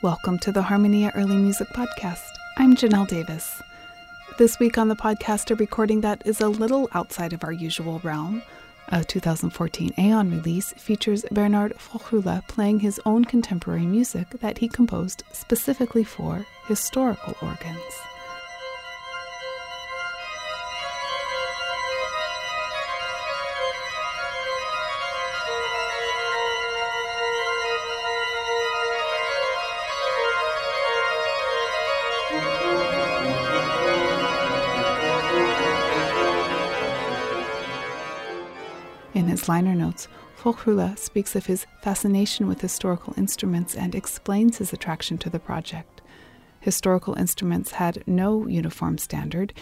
Welcome to the Harmonia Early Music Podcast. I'm Janelle Davis. This week on the podcast, a recording that is a little outside of our usual realm. A 2014 Aeon release features Bernard Foccroulle playing his own contemporary music that he composed specifically for historical organs. His liner notes, Foccroulle speaks of his fascination with historical instruments and explains his attraction to the project. Historical instruments had no uniform standard,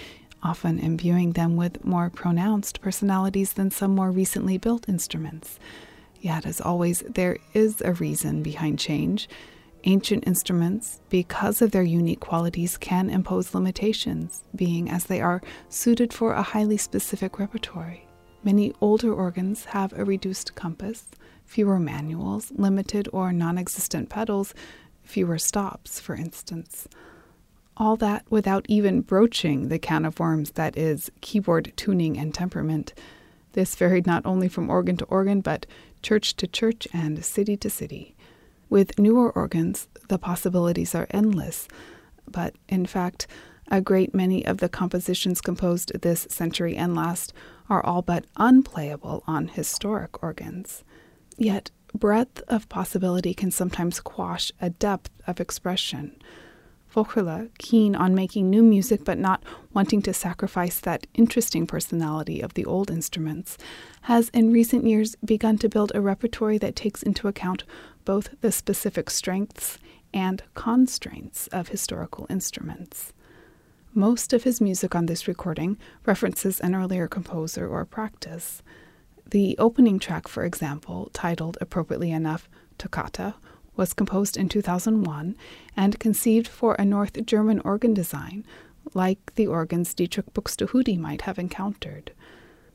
often imbuing them with more pronounced personalities than some more recently built instruments. Yet, as always, there is a reason behind change. Ancient instruments, because of their unique qualities, can impose limitations, being as they are suited for a highly specific repertory. Many older organs have a reduced compass, fewer manuals, limited or non existent pedals, fewer stops, for instance. All that without even broaching the can of worms that is keyboard tuning and temperament. This varied not only from organ to organ, but church to church and city to city. With newer organs, the possibilities are endless, but in fact, a great many of the compositions composed this century and last are all but unplayable on historic organs. Yet, breadth of possibility can sometimes quash a depth of expression. Foccroulle, keen on making new music but not wanting to sacrifice that interesting personality of the old instruments, has in recent years begun to build a repertory that takes into account both the specific strengths and constraints of historical instruments. Most of his music on this recording references an earlier composer or practice. The opening track, for example, titled appropriately enough Toccata, was composed in 2001 and conceived for a North German organ design, like the organs Dietrich Buxtehude might have encountered.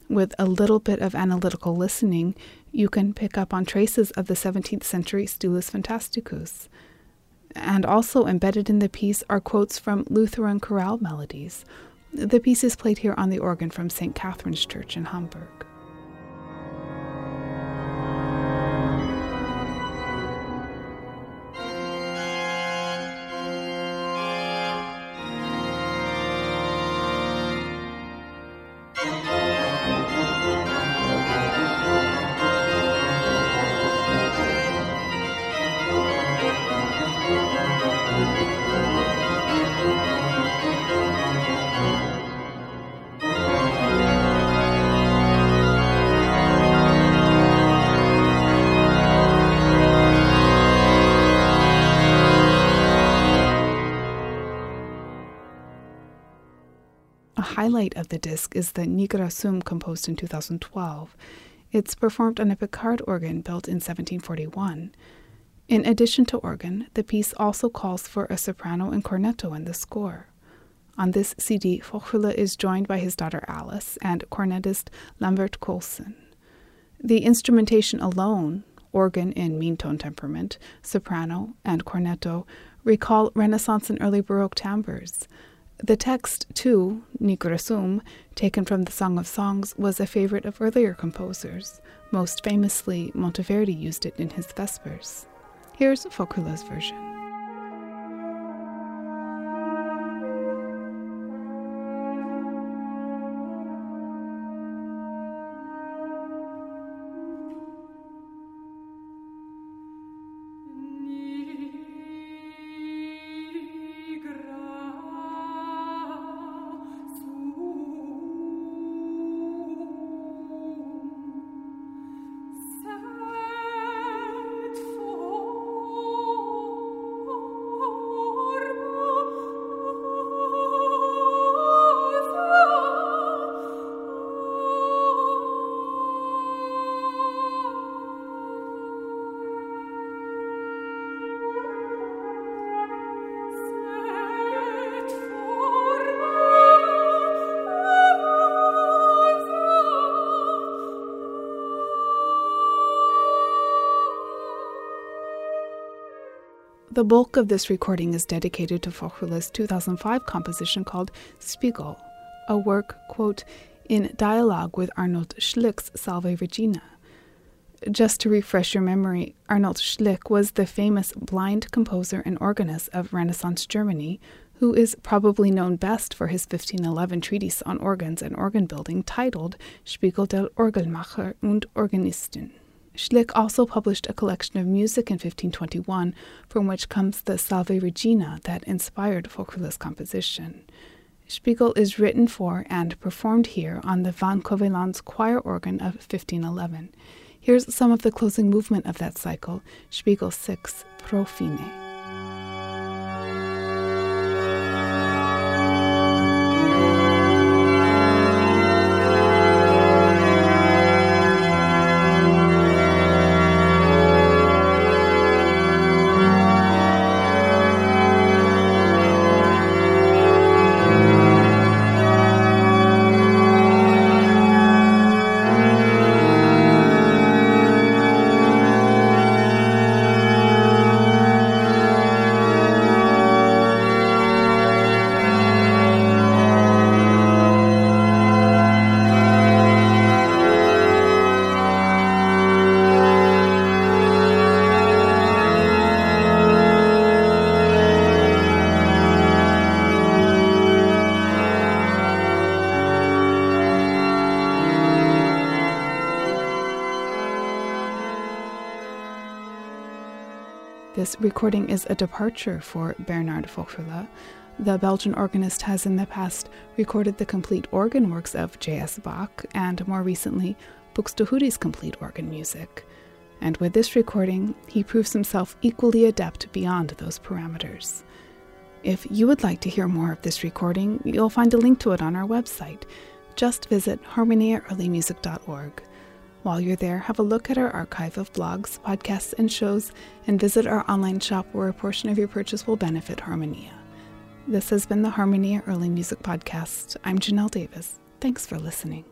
With a little bit of analytical listening, you can pick up on traces of the 17th century Stilus Fantasticus. And also embedded in the piece are quotes from Lutheran chorale melodies. The piece is played here on the organ from St. Catherine's Church in Hamburg. Highlight of the disc is the Nigra Sum composed in 2012. It's performed on a Picard organ built in 1741. In addition to organ, the piece also calls for a soprano and cornetto in the score. On this CD, Foccroulle is joined by his daughter Alice and cornetist Lambert Colson. The instrumentation alone, organ in mean tone temperament, soprano, and cornetto, recall Renaissance and early Baroque timbres. The text, too, Nigra Sum, taken from the Song of Songs, was a favorite of earlier composers. Most famously, Monteverdi used it in his Vespers. Here's Foccroulle's version. The bulk of this recording is dedicated to Foccroulle's 2005 composition called Spiegel, a work, quote, in dialogue with Arnold Schlick's Salve Regina. Just to refresh your memory, Arnold Schlick was the famous blind composer and organist of Renaissance Germany, who is probably known best for his 1511 treatise on organs and organ building titled Spiegel der Orgelmacher und Organisten. Schlick also published a collection of music in 1521, from which comes the Salve Regina that inspired Foccroulle's composition. Spiegel is written for and performed here on the Van Covelens choir organ of 1511. Here's some of the closing movement of that cycle, Spiegel 6, Pro Fine. This recording is a departure for Bernard Foccroulle. The Belgian organist has in the past recorded the complete organ works of J.S. Bach and more recently Buxtehude's complete organ music. And with this recording, he proves himself equally adept beyond those parameters. If you would like to hear more of this recording, you'll find a link to it on our website. Just visit harmoniaearlymusic.org. While you're there, have a look at our archive of blogs, podcasts, and shows, and visit our online shop where a portion of your purchase will benefit Harmonia. This has been the Harmonia Early Music Podcast. I'm Janelle Davis. Thanks for listening.